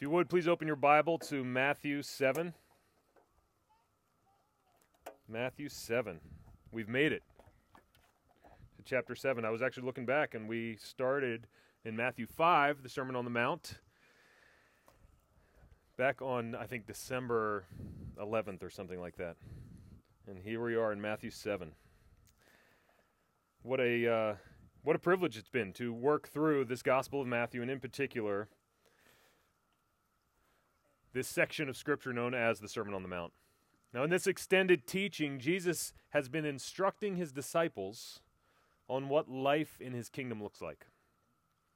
If you would, please open your Bible to Matthew 7. Matthew 7. We've made it to chapter 7. I was actually looking back, and we started in Matthew 5, the Sermon on the Mount, back on, I think, December 11th or something like that. And here we are in Matthew 7. What a, uh, what a privilege it's been to work through this Gospel of Matthew, and in particular, this section of Scripture known as the Sermon on the Mount. Now, in this extended teaching, Jesus has been instructing his disciples on what life in his kingdom looks like,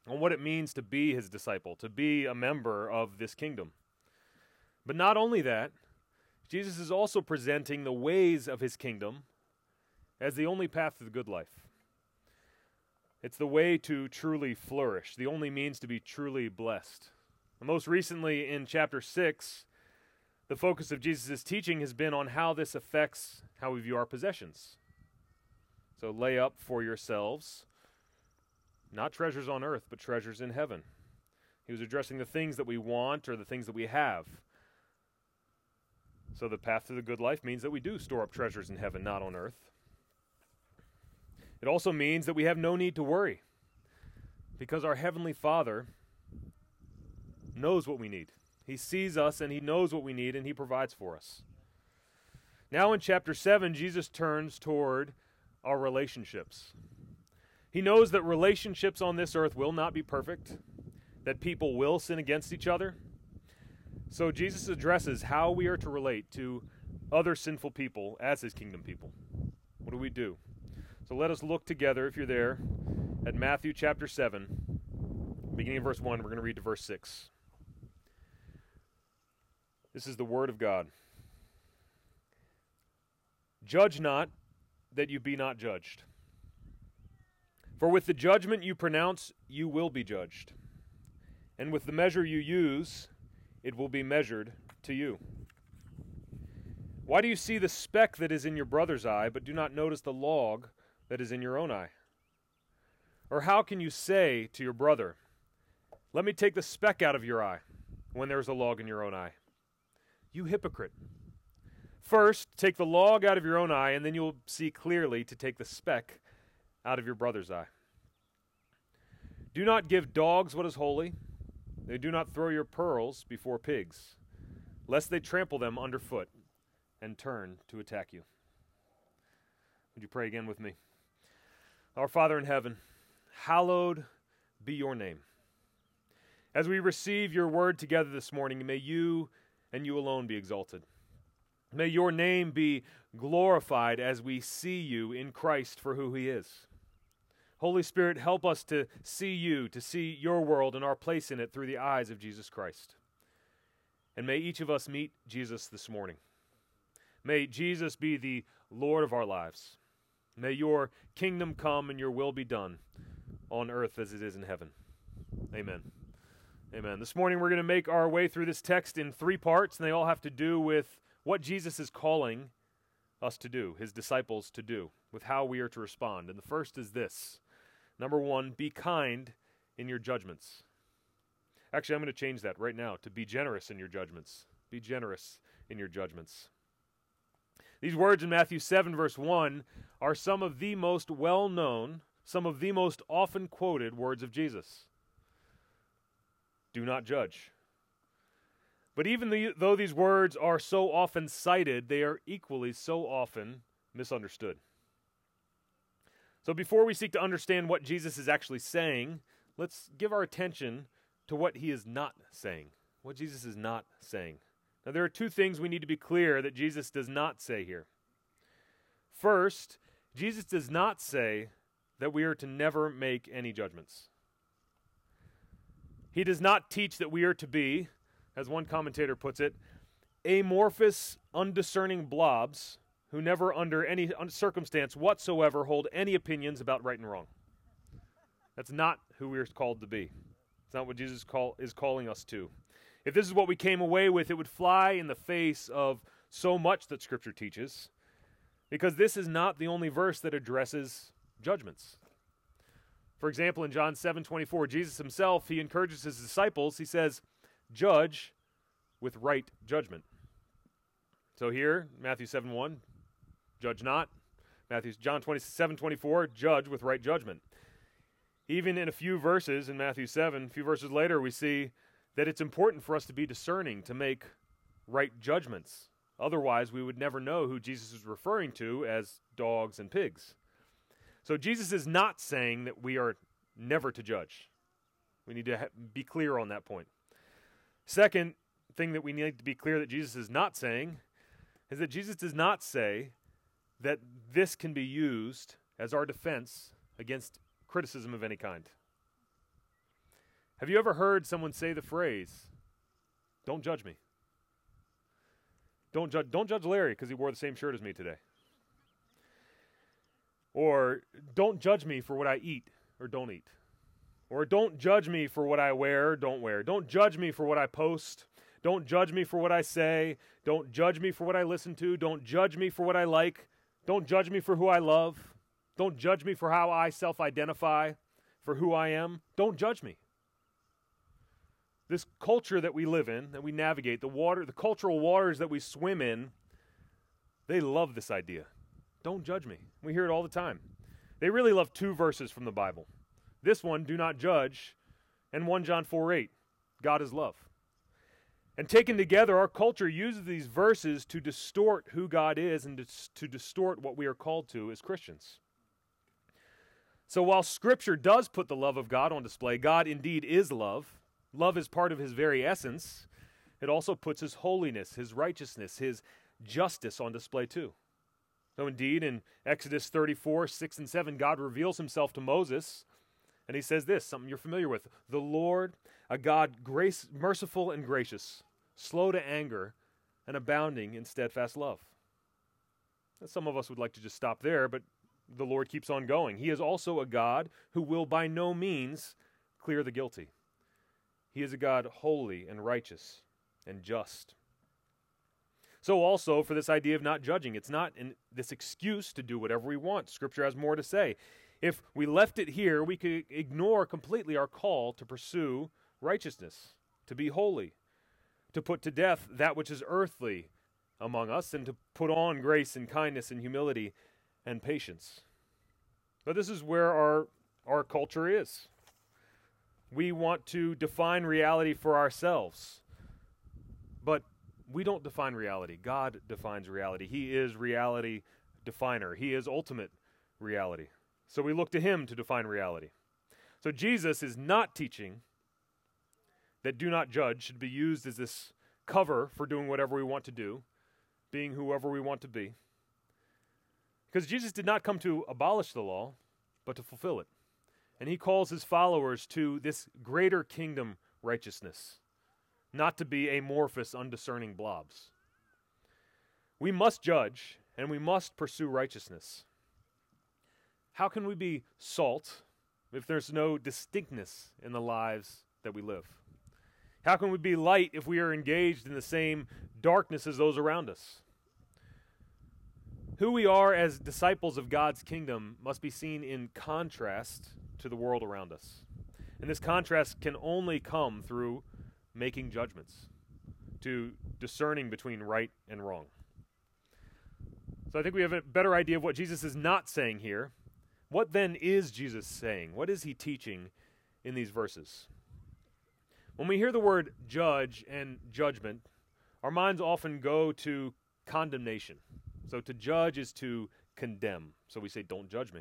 on what it means to be his disciple, to be a member of this kingdom. But not only that, Jesus is also presenting the ways of his kingdom as the only path to the good life. It's the way to truly flourish, the only means to be truly blessed. Most recently, in chapter 6, the focus of Jesus' teaching has been on how this affects how we view our possessions. So lay up for yourselves not treasures on earth, but treasures in heaven. He was addressing the things that we want or the things that we have. So the path to the good life means that we do store up treasures in heaven, not on earth. It also means that we have no need to worry because our Heavenly Father knows what we need. He sees us and He knows what we need and He provides for us. Now, in chapter 7, Jesus turns toward our relationships. He knows that relationships on this earth will not be perfect, that people will sin against each other. So, Jesus addresses how we are to relate to other sinful people as His kingdom people. What do we do? So let us look together, if you're there, at Matthew chapter 7, beginning of verse 1. We're going to read to verse 6. This is the Word of God. Judge not that you be not judged. For with the judgment you pronounce, you will be judged. And with the measure you use, it will be measured to you. Why do you see the speck that is in your brother's eye, but do not notice the log that is in your own eye? Or how can you say to your brother, Let me take the speck out of your eye, when there is a log in your own eye? You hypocrite. First, take the log out of your own eye, and then you will see clearly to take the speck out of your brother's eye. Do not give dogs what is holy. They do not throw your pearls before pigs, lest they trample them underfoot and turn to attack you. Would you pray again with me? Our Father in heaven, hallowed be your name. As we receive your word together this morning, may you and you alone be exalted. May your name be glorified as we see you in Christ for who he is. Holy Spirit, help us to see you, to see your world and our place in it through the eyes of Jesus Christ. And may each of us meet Jesus this morning. May Jesus be the Lord of our lives. May your kingdom come and your will be done on earth as it is in heaven. Amen. Amen. This morning we're going to make our way through this text in three parts, and they all have to do with what Jesus is calling us to do, his disciples to do, with how we are to respond. And the first is this number one, be kind in your judgments. Actually, I'm going to change that right now to be generous in your judgments. Be generous in your judgments. These words in Matthew 7, verse 1, are some of the most well known, some of the most often quoted words of Jesus. Do not judge. But even the, though these words are so often cited, they are equally so often misunderstood. So before we seek to understand what Jesus is actually saying, let's give our attention to what he is not saying. What Jesus is not saying. Now, there are two things we need to be clear that Jesus does not say here. First, Jesus does not say that we are to never make any judgments. He does not teach that we are to be, as one commentator puts it, amorphous, undiscerning blobs who never, under any circumstance whatsoever, hold any opinions about right and wrong. That's not who we are called to be. It's not what Jesus call, is calling us to. If this is what we came away with, it would fly in the face of so much that Scripture teaches, because this is not the only verse that addresses judgments. For example, in John 7 24, Jesus himself, he encourages his disciples, he says, judge with right judgment. So here, Matthew 7 1, judge not. Matthew John 27 24, judge with right judgment. Even in a few verses in Matthew 7, a few verses later, we see that it's important for us to be discerning, to make right judgments. Otherwise, we would never know who Jesus is referring to as dogs and pigs. So Jesus is not saying that we are never to judge. We need to ha- be clear on that point. Second thing that we need to be clear that Jesus is not saying is that Jesus does not say that this can be used as our defense against criticism of any kind. Have you ever heard someone say the phrase, don't judge me? Don't judge, don't judge Larry because he wore the same shirt as me today. Or don't judge me for what I eat or don't eat. Or don't judge me for what I wear or don't wear. Don't judge me for what I post. Don't judge me for what I say. Don't judge me for what I listen to. Don't judge me for what I like. Don't judge me for who I love. Don't judge me for how I self identify, for who I am. Don't judge me. This culture that we live in, that we navigate, the water, the cultural waters that we swim in, they love this idea. Don't judge me. We hear it all the time. They really love two verses from the Bible. This one, do not judge, and 1 John 4 8, God is love. And taken together, our culture uses these verses to distort who God is and to, to distort what we are called to as Christians. So while Scripture does put the love of God on display, God indeed is love, love is part of his very essence, it also puts his holiness, his righteousness, his justice on display too. So indeed, in Exodus 34, 6 and 7, God reveals himself to Moses, and he says this, something you're familiar with. The Lord, a God grace, merciful and gracious, slow to anger, and abounding in steadfast love. some of us would like to just stop there, but the Lord keeps on going. He is also a God who will by no means clear the guilty. He is a God holy and righteous and just. So, also for this idea of not judging, it's not in this excuse to do whatever we want. Scripture has more to say. If we left it here, we could ignore completely our call to pursue righteousness, to be holy, to put to death that which is earthly among us, and to put on grace and kindness and humility and patience. But this is where our, our culture is. We want to define reality for ourselves. We don't define reality. God defines reality. He is reality definer, He is ultimate reality. So we look to Him to define reality. So Jesus is not teaching that do not judge should be used as this cover for doing whatever we want to do, being whoever we want to be. Because Jesus did not come to abolish the law, but to fulfill it. And he calls his followers to this greater kingdom righteousness, not to be amorphous, undiscerning blobs. We must judge and we must pursue righteousness. How can we be salt if there's no distinctness in the lives that we live? How can we be light if we are engaged in the same darkness as those around us? Who we are as disciples of God's kingdom must be seen in contrast to the world around us. And this contrast can only come through making judgments, to discerning between right and wrong. So I think we have a better idea of what Jesus is not saying here. What then is Jesus saying? What is he teaching in these verses? When we hear the word judge and judgment, our minds often go to condemnation. So to judge is to condemn. So we say, don't judge me.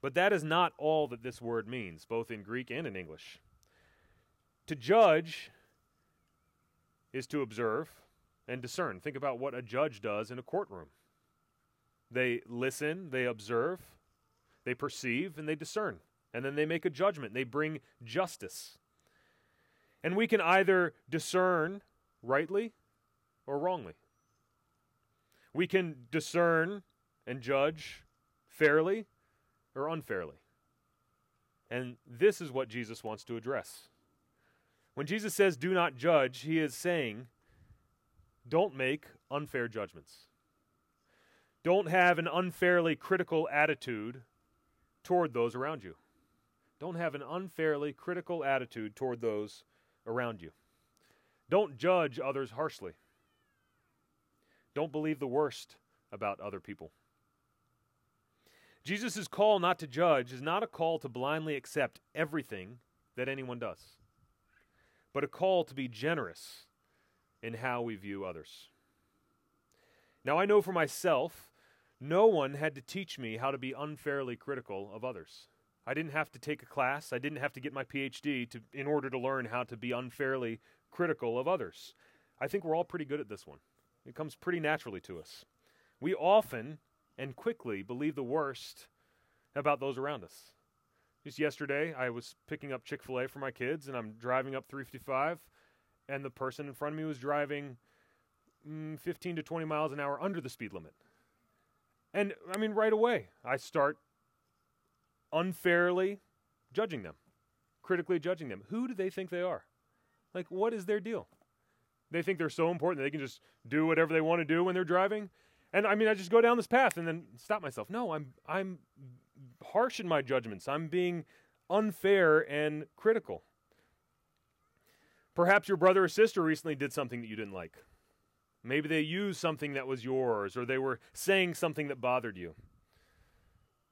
But that is not all that this word means, both in Greek and in English. To judge is to observe and discern. Think about what a judge does in a courtroom. They listen, they observe, they perceive, and they discern. And then they make a judgment. They bring justice. And we can either discern rightly or wrongly. We can discern and judge fairly or unfairly. And this is what Jesus wants to address. When Jesus says, do not judge, he is saying, don't make unfair judgments. Don't have an unfairly critical attitude toward those around you. Don't have an unfairly critical attitude toward those around you. Don't judge others harshly. Don't believe the worst about other people. Jesus' call not to judge is not a call to blindly accept everything that anyone does, but a call to be generous in how we view others. Now, I know for myself, no one had to teach me how to be unfairly critical of others. I didn't have to take a class, I didn't have to get my PhD to, in order to learn how to be unfairly critical of others. I think we're all pretty good at this one. It comes pretty naturally to us. We often and quickly believe the worst about those around us. Just yesterday, I was picking up Chick fil A for my kids, and I'm driving up 355, and the person in front of me was driving mm, 15 to 20 miles an hour under the speed limit. And I mean, right away, I start unfairly judging them, critically judging them. Who do they think they are? Like, what is their deal? They think they're so important they can just do whatever they want to do when they're driving. And I mean, I just go down this path and then stop myself. No, I'm I'm harsh in my judgments. I'm being unfair and critical. Perhaps your brother or sister recently did something that you didn't like. Maybe they used something that was yours, or they were saying something that bothered you.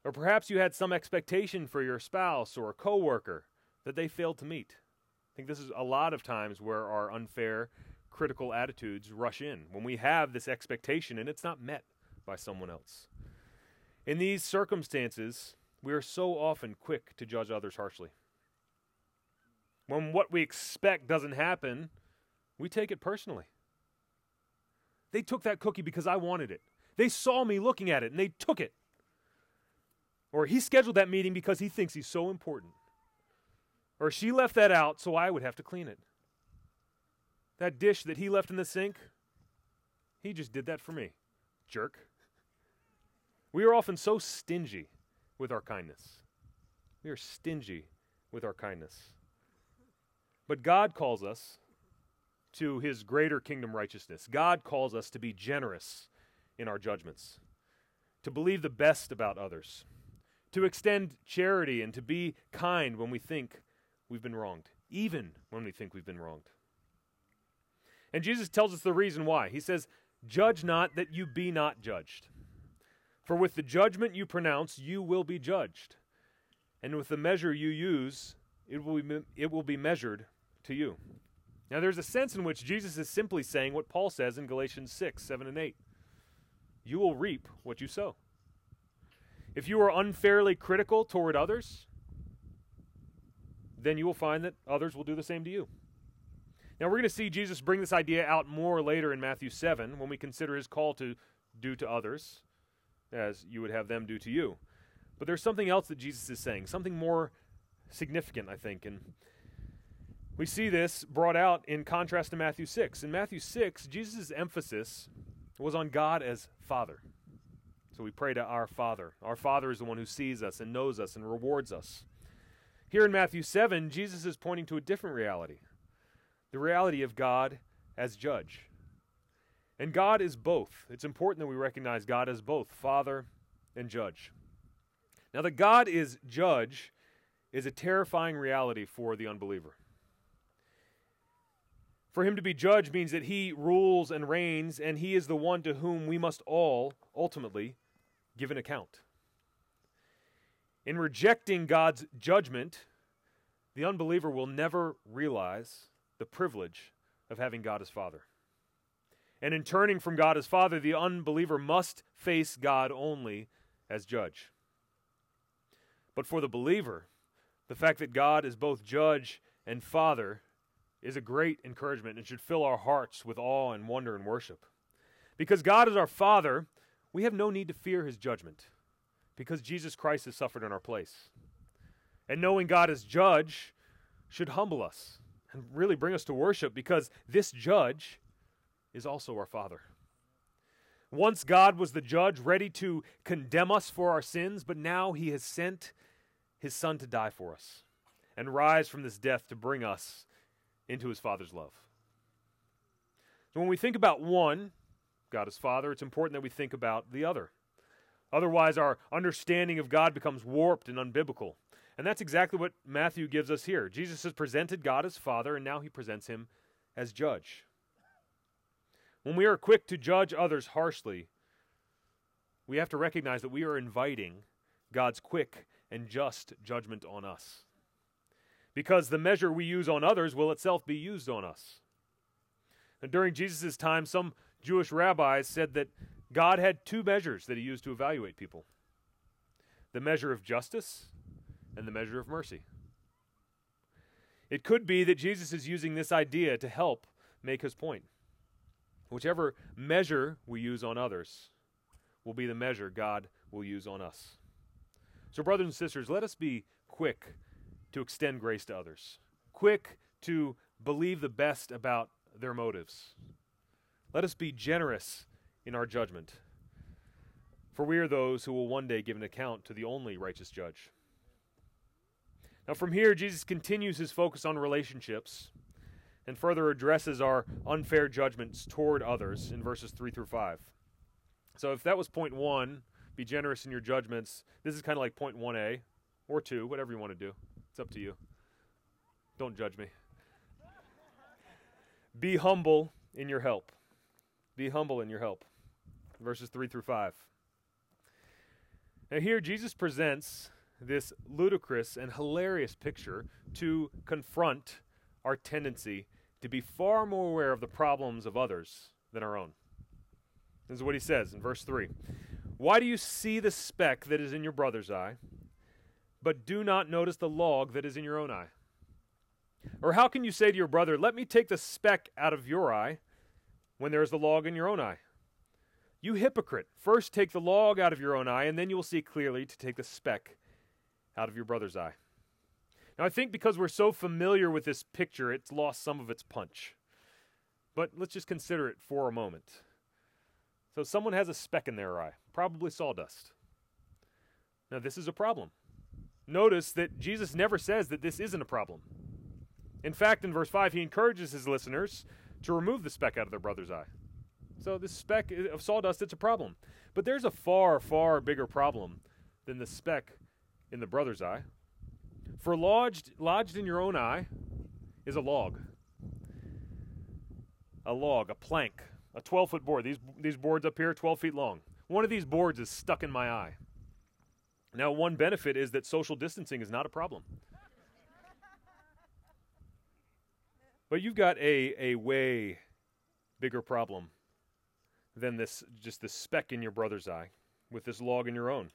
Or perhaps you had some expectation for your spouse or a coworker that they failed to meet. I think this is a lot of times where our unfair critical attitudes rush in when we have this expectation and it's not met by someone else. In these circumstances, we are so often quick to judge others harshly. When what we expect doesn't happen, we take it personally. They took that cookie because I wanted it. They saw me looking at it and they took it. Or he scheduled that meeting because he thinks he's so important. Or she left that out so I would have to clean it. That dish that he left in the sink, he just did that for me. Jerk. We are often so stingy with our kindness. We are stingy with our kindness. But God calls us to his greater kingdom righteousness. God calls us to be generous in our judgments, to believe the best about others, to extend charity, and to be kind when we think we've been wronged, even when we think we've been wronged. And Jesus tells us the reason why. He says, Judge not that you be not judged. For with the judgment you pronounce, you will be judged. And with the measure you use, it will be, it will be measured to you. Now, there's a sense in which Jesus is simply saying what Paul says in Galatians 6, 7, and 8. You will reap what you sow. If you are unfairly critical toward others, then you will find that others will do the same to you. Now, we're going to see Jesus bring this idea out more later in Matthew 7 when we consider his call to do to others as you would have them do to you. But there's something else that Jesus is saying, something more significant, I think. And we see this brought out in contrast to Matthew 6. In Matthew 6, Jesus' emphasis was on God as Father. So we pray to our Father. Our Father is the one who sees us and knows us and rewards us. Here in Matthew 7, Jesus is pointing to a different reality the reality of God as judge. And God is both. It's important that we recognize God as both Father and judge. Now, that God is judge is a terrifying reality for the unbeliever. For him to be judge means that he rules and reigns, and he is the one to whom we must all ultimately give an account. In rejecting God's judgment, the unbeliever will never realize the privilege of having God as Father. And in turning from God as Father, the unbeliever must face God only as judge. But for the believer, the fact that God is both judge and Father is a great encouragement and should fill our hearts with awe and wonder and worship. Because God is our Father, we have no need to fear his judgment because Jesus Christ has suffered in our place. And knowing God as judge should humble us and really bring us to worship because this judge is also our Father. Once God was the judge, ready to condemn us for our sins, but now he has sent his Son to die for us and rise from this death to bring us into his Father's love. So when we think about one, God as Father, it's important that we think about the other. Otherwise, our understanding of God becomes warped and unbiblical. And that's exactly what Matthew gives us here. Jesus has presented God as Father, and now he presents him as judge. When we are quick to judge others harshly, we have to recognize that we are inviting God's quick and just judgment on us. Because the measure we use on others will itself be used on us. And during Jesus' time, some Jewish rabbis said that God had two measures that he used to evaluate people the measure of justice and the measure of mercy. It could be that Jesus is using this idea to help make his point. Whichever measure we use on others will be the measure God will use on us. So, brothers and sisters, let us be quick to extend grace to others, quick to believe the best about their motives. Let us be generous in our judgment, for we are those who will one day give an account to the only righteous judge. Now, from here, Jesus continues his focus on relationships and further addresses our unfair judgments toward others in verses 3 through 5. So, if that was point one, be generous in your judgments, this is kind of like point 1a or 2, whatever you want to do. It's up to you. Don't judge me. Be humble in your help. Be humble in your help. Verses 3 through 5. Now, here Jesus presents this ludicrous and hilarious picture to confront our tendency to be far more aware of the problems of others than our own. This is what he says in verse 3 Why do you see the speck that is in your brother's eye, but do not notice the log that is in your own eye? Or how can you say to your brother, Let me take the speck out of your eye, when there is the log in your own eye? You hypocrite, first take the log out of your own eye, and then you will see clearly to take the speck out of your brother's eye. Now, I think because we're so familiar with this picture, it's lost some of its punch. But let's just consider it for a moment. So, someone has a speck in their eye, probably sawdust. Now, this is a problem. Notice that Jesus never says that this isn't a problem. In fact, in verse 5, he encourages his listeners to remove the speck out of their brother's eye. So, this speck of sawdust, it's a problem. But there's a far, far bigger problem than the speck in the brother's eye. For lodged, lodged in your own eye is a log. A log, a plank, a 12 foot board. These, these boards up here, 12 feet long. One of these boards is stuck in my eye. Now, one benefit is that social distancing is not a problem. But you've got a, a way bigger problem than this just this speck in your brother's eye with this log in your own.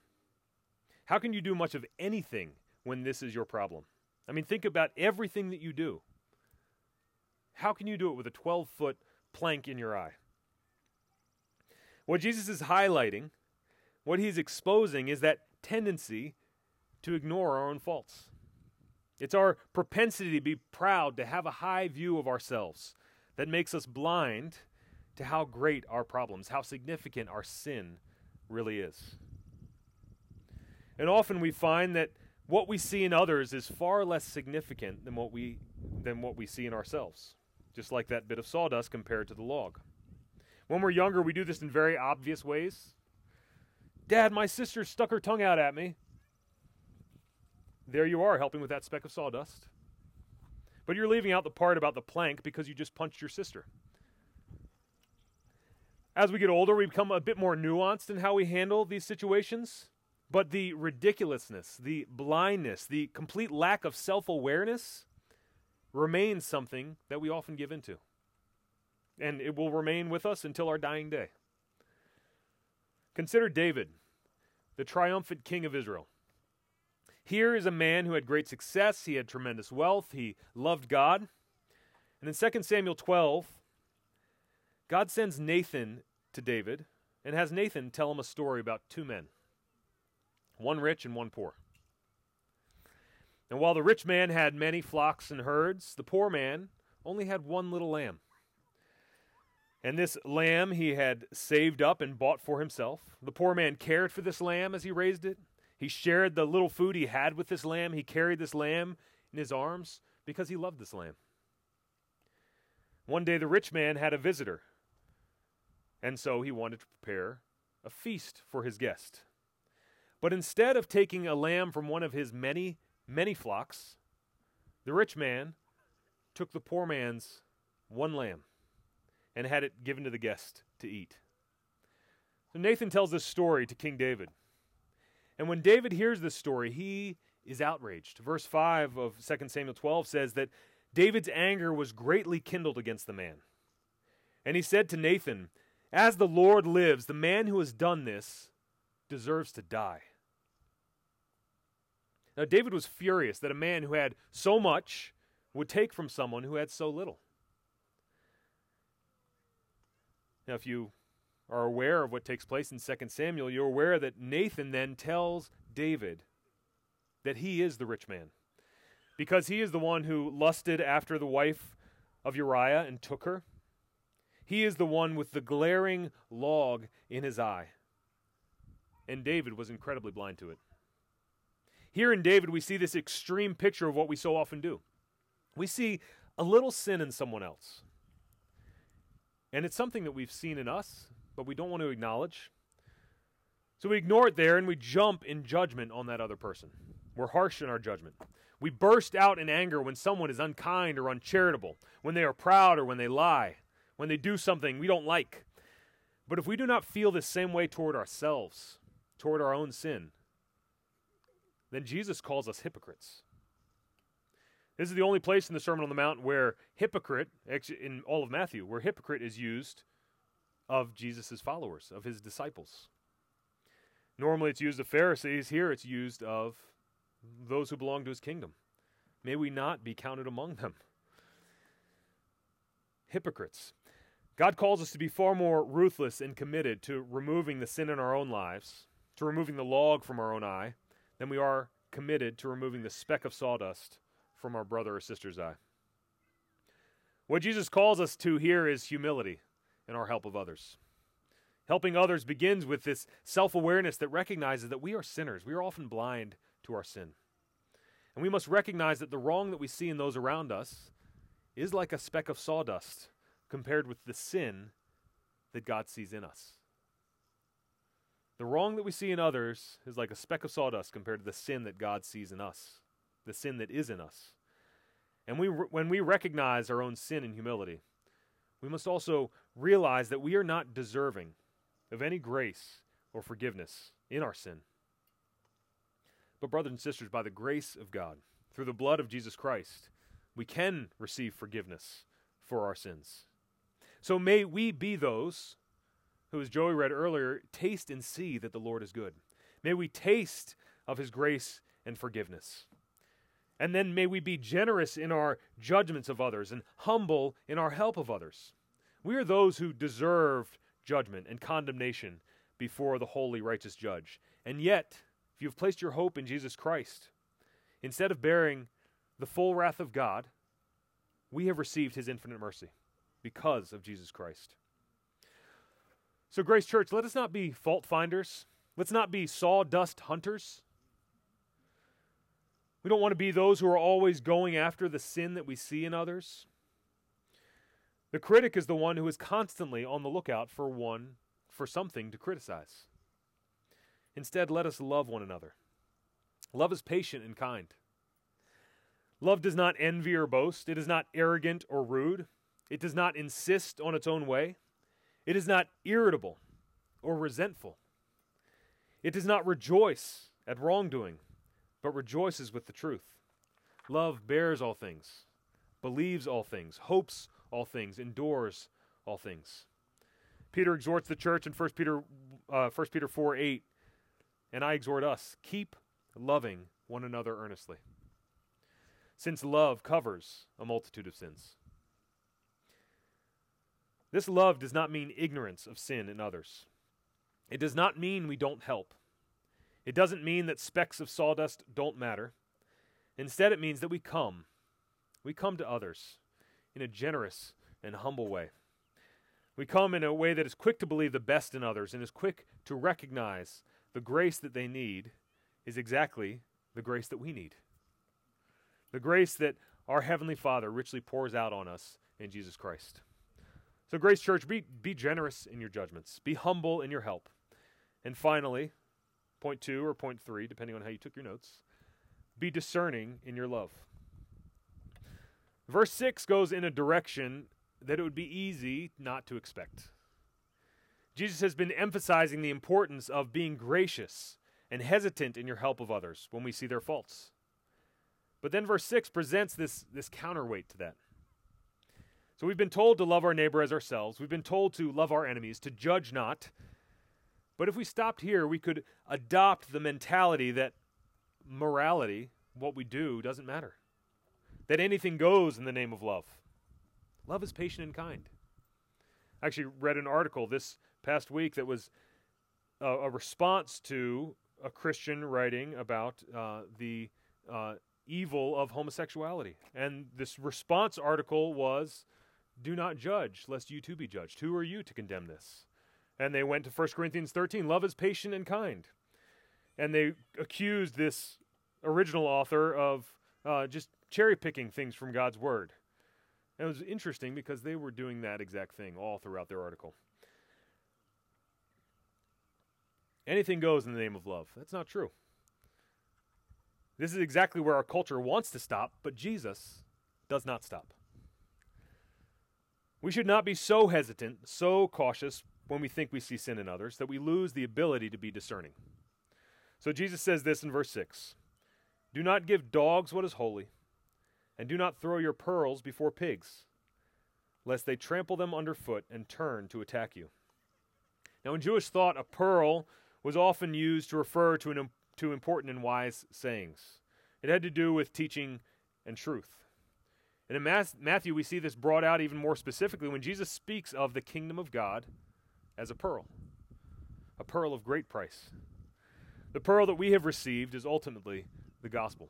How can you do much of anything when this is your problem? I mean, think about everything that you do. How can you do it with a 12 foot plank in your eye? What Jesus is highlighting, what he's exposing, is that tendency to ignore our own faults. It's our propensity to be proud, to have a high view of ourselves that makes us blind to how great our problems, how significant our sin really is. And often we find that what we see in others is far less significant than what we than what we see in ourselves. Just like that bit of sawdust compared to the log. When we're younger, we do this in very obvious ways. Dad, my sister stuck her tongue out at me. There you are, helping with that speck of sawdust. But you're leaving out the part about the plank because you just punched your sister. As we get older, we become a bit more nuanced in how we handle these situations. But the ridiculousness, the blindness, the complete lack of self awareness remains something that we often give into. And it will remain with us until our dying day. Consider David, the triumphant king of Israel. Here is a man who had great success, he had tremendous wealth, he loved God. And in 2 Samuel 12, God sends Nathan to David and has Nathan tell him a story about two men one rich and one poor. And while the rich man had many flocks and herds, the poor man only had one little lamb. And this lamb he had saved up and bought for himself. The poor man cared for this lamb as he raised it. He shared the little food he had with this lamb. He carried this lamb in his arms because he loved this lamb. One day the rich man had a visitor, and so he wanted to prepare a feast for his guest. But instead of taking a lamb from one of his many, many flocks, the rich man took the poor man's one lamb, and had it given to the guest to eat. So Nathan tells this story to King David. And when David hears this story, he is outraged. Verse 5 of 2 Samuel 12 says that David's anger was greatly kindled against the man. And he said to Nathan, As the Lord lives, the man who has done this deserves to die. Now, David was furious that a man who had so much would take from someone who had so little. Now, if you are aware of what takes place in 2 Samuel, you're aware that Nathan then tells David that he is the rich man because he is the one who lusted after the wife of Uriah and took her. He is the one with the glaring log in his eye. And David was incredibly blind to it. Here in David, we see this extreme picture of what we so often do. We see a little sin in someone else. And it's something that we've seen in us, but we don't want to acknowledge. So we ignore it there and we jump in judgment on that other person. We're harsh in our judgment. We burst out in anger when someone is unkind or uncharitable, when they are proud or when they lie, when they do something we don't like. But if we do not feel the same way toward ourselves, toward our own sin, then Jesus calls us hypocrites. This is the only place in the Sermon on the Mount where hypocrite, in all of Matthew, where hypocrite is used of Jesus' followers, of his disciples. Normally it's used of Pharisees. Here it's used of those who belong to his kingdom. May we not be counted among them. Hypocrites. God calls us to be far more ruthless and committed to removing the sin in our own lives, to removing the log from our own eye, than we are committed to removing the speck of sawdust from our brother or sister's eye. What Jesus calls us to here is humility in our help of others. Helping others begins with this self awareness that recognizes that we are sinners. We are often blind to our sin. And we must recognize that the wrong that we see in those around us is like a speck of sawdust compared with the sin that God sees in us. The wrong that we see in others is like a speck of sawdust compared to the sin that God sees in us, the sin that is in us. And we, when we recognize our own sin and humility, we must also realize that we are not deserving of any grace or forgiveness in our sin. But, brothers and sisters, by the grace of God, through the blood of Jesus Christ, we can receive forgiveness for our sins. So may we be those who, as Joey read earlier, taste and see that the Lord is good. May we taste of his grace and forgiveness. And then may we be generous in our judgments of others and humble in our help of others. We are those who deserve judgment and condemnation before the holy, righteous judge. And yet, if you've placed your hope in Jesus Christ, instead of bearing the full wrath of God, we have received his infinite mercy because of Jesus Christ. So, Grace Church, let us not be fault finders. Let's not be sawdust hunters. We don't want to be those who are always going after the sin that we see in others. The critic is the one who is constantly on the lookout for one for something to criticize. Instead, let us love one another. Love is patient and kind. Love does not envy or boast. It is not arrogant or rude. It does not insist on its own way. It is not irritable or resentful. It does not rejoice at wrongdoing, but rejoices with the truth. Love bears all things, believes all things, hopes all things, endures all things. Peter exhorts the church in 1 Peter, uh, 1 Peter 4 8 and I exhort us keep loving one another earnestly, since love covers a multitude of sins. This love does not mean ignorance of sin in others. It does not mean we don't help. It doesn't mean that specks of sawdust don't matter. Instead, it means that we come. We come to others in a generous and humble way. We come in a way that is quick to believe the best in others and is quick to recognize the grace that they need is exactly the grace that we need. The grace that our Heavenly Father richly pours out on us in Jesus Christ. So, Grace Church, be, be generous in your judgments, be humble in your help. And finally, point two or point three, depending on how you took your notes, be discerning in your love. Verse 6 goes in a direction that it would be easy not to expect. Jesus has been emphasizing the importance of being gracious and hesitant in your help of others when we see their faults. But then verse 6 presents this, this counterweight to that. So we've been told to love our neighbor as ourselves. We've been told to love our enemies, to judge not. But if we stopped here, we could adopt the mentality that morality, what we do, doesn't matter. That anything goes in the name of love. Love is patient and kind. I actually read an article this past week that was a, a response to a Christian writing about uh, the uh, evil of homosexuality. And this response article was Do not judge, lest you too be judged. Who are you to condemn this? And they went to 1 Corinthians 13 Love is patient and kind. And they accused this original author of uh, just cherry picking things from God's Word. And it was interesting because they were doing that exact thing all throughout their article. Anything goes in the name of love. That's not true. This is exactly where our culture wants to stop, but Jesus does not stop. We should not be so hesitant, so cautious when we think we see sin in others that we lose the ability to be discerning. So Jesus says this in verse 6 Do not give dogs what is holy, and do not throw your pearls before pigs, lest they trample them underfoot and turn to attack you. Now, in Jewish thought, a pearl was often used to refer to, an, to important and wise sayings. It had to do with teaching and truth. And in Matthew, we see this brought out even more specifically when Jesus speaks of the kingdom of God as a pearl, a pearl of great price. The pearl that we have received is ultimately the gospel.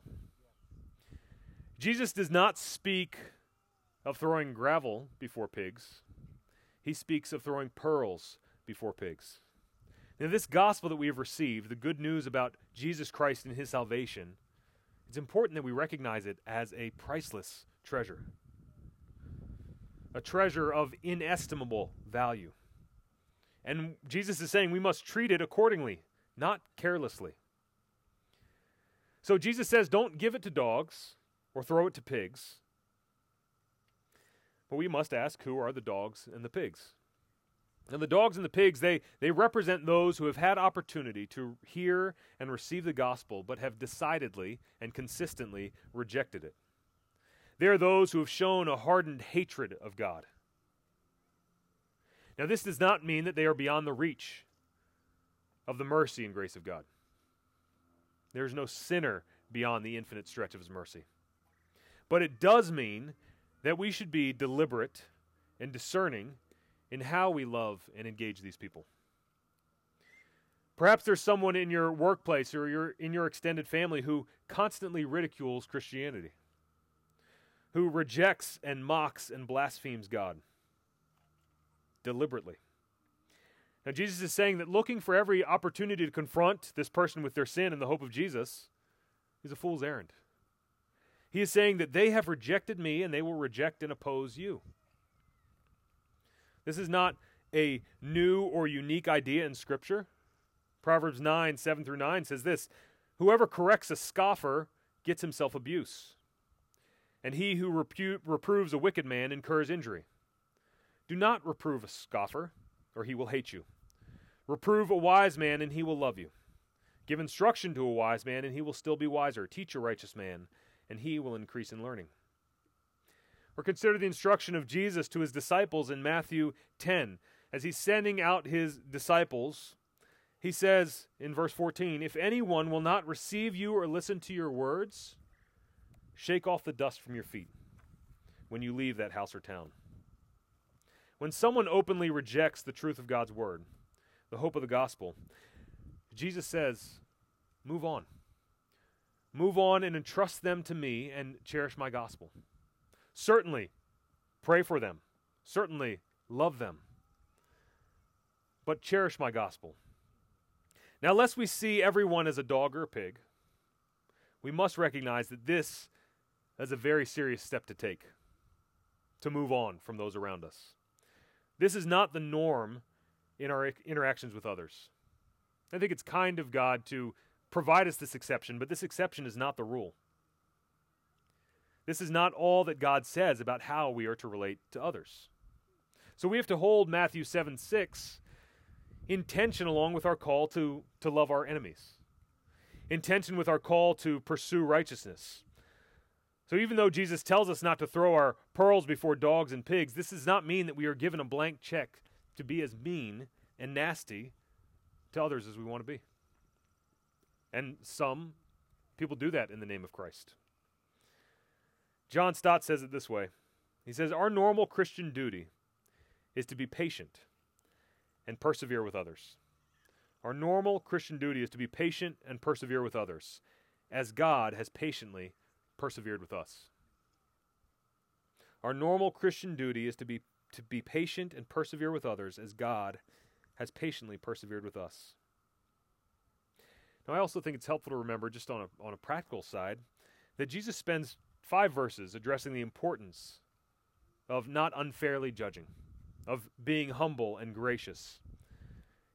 Jesus does not speak of throwing gravel before pigs, he speaks of throwing pearls before pigs. Now, this gospel that we have received, the good news about Jesus Christ and his salvation, it's important that we recognize it as a priceless treasure, a treasure of inestimable value. And Jesus is saying we must treat it accordingly, not carelessly. So Jesus says, don't give it to dogs or throw it to pigs. But we must ask who are the dogs and the pigs? And the dogs and the pigs, they, they represent those who have had opportunity to hear and receive the gospel, but have decidedly and consistently rejected it. They are those who have shown a hardened hatred of God. Now, this does not mean that they are beyond the reach of the mercy and grace of God. There is no sinner beyond the infinite stretch of his mercy. But it does mean that we should be deliberate and discerning in how we love and engage these people. Perhaps there's someone in your workplace or your, in your extended family who constantly ridicules Christianity, who rejects and mocks and blasphemes God deliberately. Now, Jesus is saying that looking for every opportunity to confront this person with their sin in the hope of Jesus is a fool's errand. He is saying that they have rejected me and they will reject and oppose you. This is not a new or unique idea in Scripture. Proverbs 9, 7 through 9 says this Whoever corrects a scoffer gets himself abuse, and he who repu- reproves a wicked man incurs injury. Do not reprove a scoffer, or he will hate you. Reprove a wise man, and he will love you. Give instruction to a wise man, and he will still be wiser. Teach a righteous man, and he will increase in learning. Or consider the instruction of Jesus to his disciples in Matthew 10. As he's sending out his disciples, he says in verse 14 If anyone will not receive you or listen to your words, shake off the dust from your feet when you leave that house or town. When someone openly rejects the truth of God's word, the hope of the gospel, Jesus says, Move on. Move on and entrust them to me and cherish my gospel. Certainly, pray for them. Certainly, love them. But cherish my gospel. Now, lest we see everyone as a dog or a pig, we must recognize that this is a very serious step to take to move on from those around us. This is not the norm in our interactions with others. I think it's kind of God to provide us this exception, but this exception is not the rule. This is not all that God says about how we are to relate to others. So we have to hold Matthew 7 6 in tension along with our call to, to love our enemies, in tension with our call to pursue righteousness. So even though Jesus tells us not to throw our pearls before dogs and pigs, this does not mean that we are given a blank check to be as mean and nasty to others as we want to be. And some people do that in the name of Christ. John Stott says it this way He says, Our normal Christian duty is to be patient and persevere with others. Our normal Christian duty is to be patient and persevere with others, as God has patiently persevered with us. Our normal Christian duty is to be to be patient and persevere with others as God has patiently persevered with us. Now, I also think it's helpful to remember, just on a, on a practical side, that Jesus spends five verses addressing the importance of not unfairly judging, of being humble and gracious,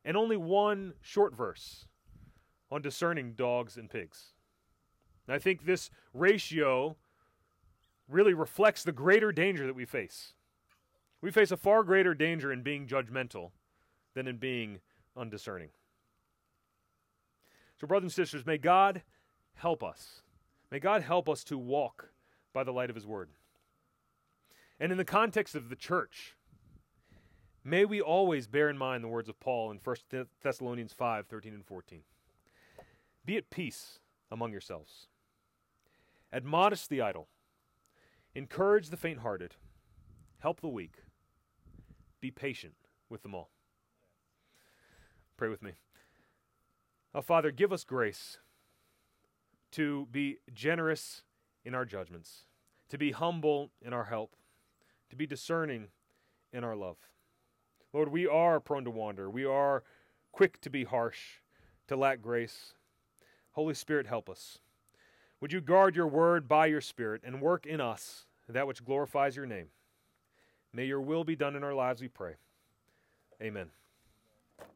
and only one short verse on discerning dogs and pigs. And I think this ratio really reflects the greater danger that we face. We face a far greater danger in being judgmental than in being undiscerning. So, brothers and sisters, may God help us. May God help us to walk by the light of His Word. And in the context of the church, may we always bear in mind the words of Paul in 1 Thessalonians 5 13 and 14. Be at peace among yourselves, admonish the idle, encourage the faint hearted, help the weak, be patient with them all. Pray with me. Oh, Father, give us grace to be generous in our judgments, to be humble in our help, to be discerning in our love. Lord, we are prone to wander. We are quick to be harsh, to lack grace. Holy Spirit, help us. Would you guard your word by your Spirit and work in us that which glorifies your name? May your will be done in our lives, we pray. Amen.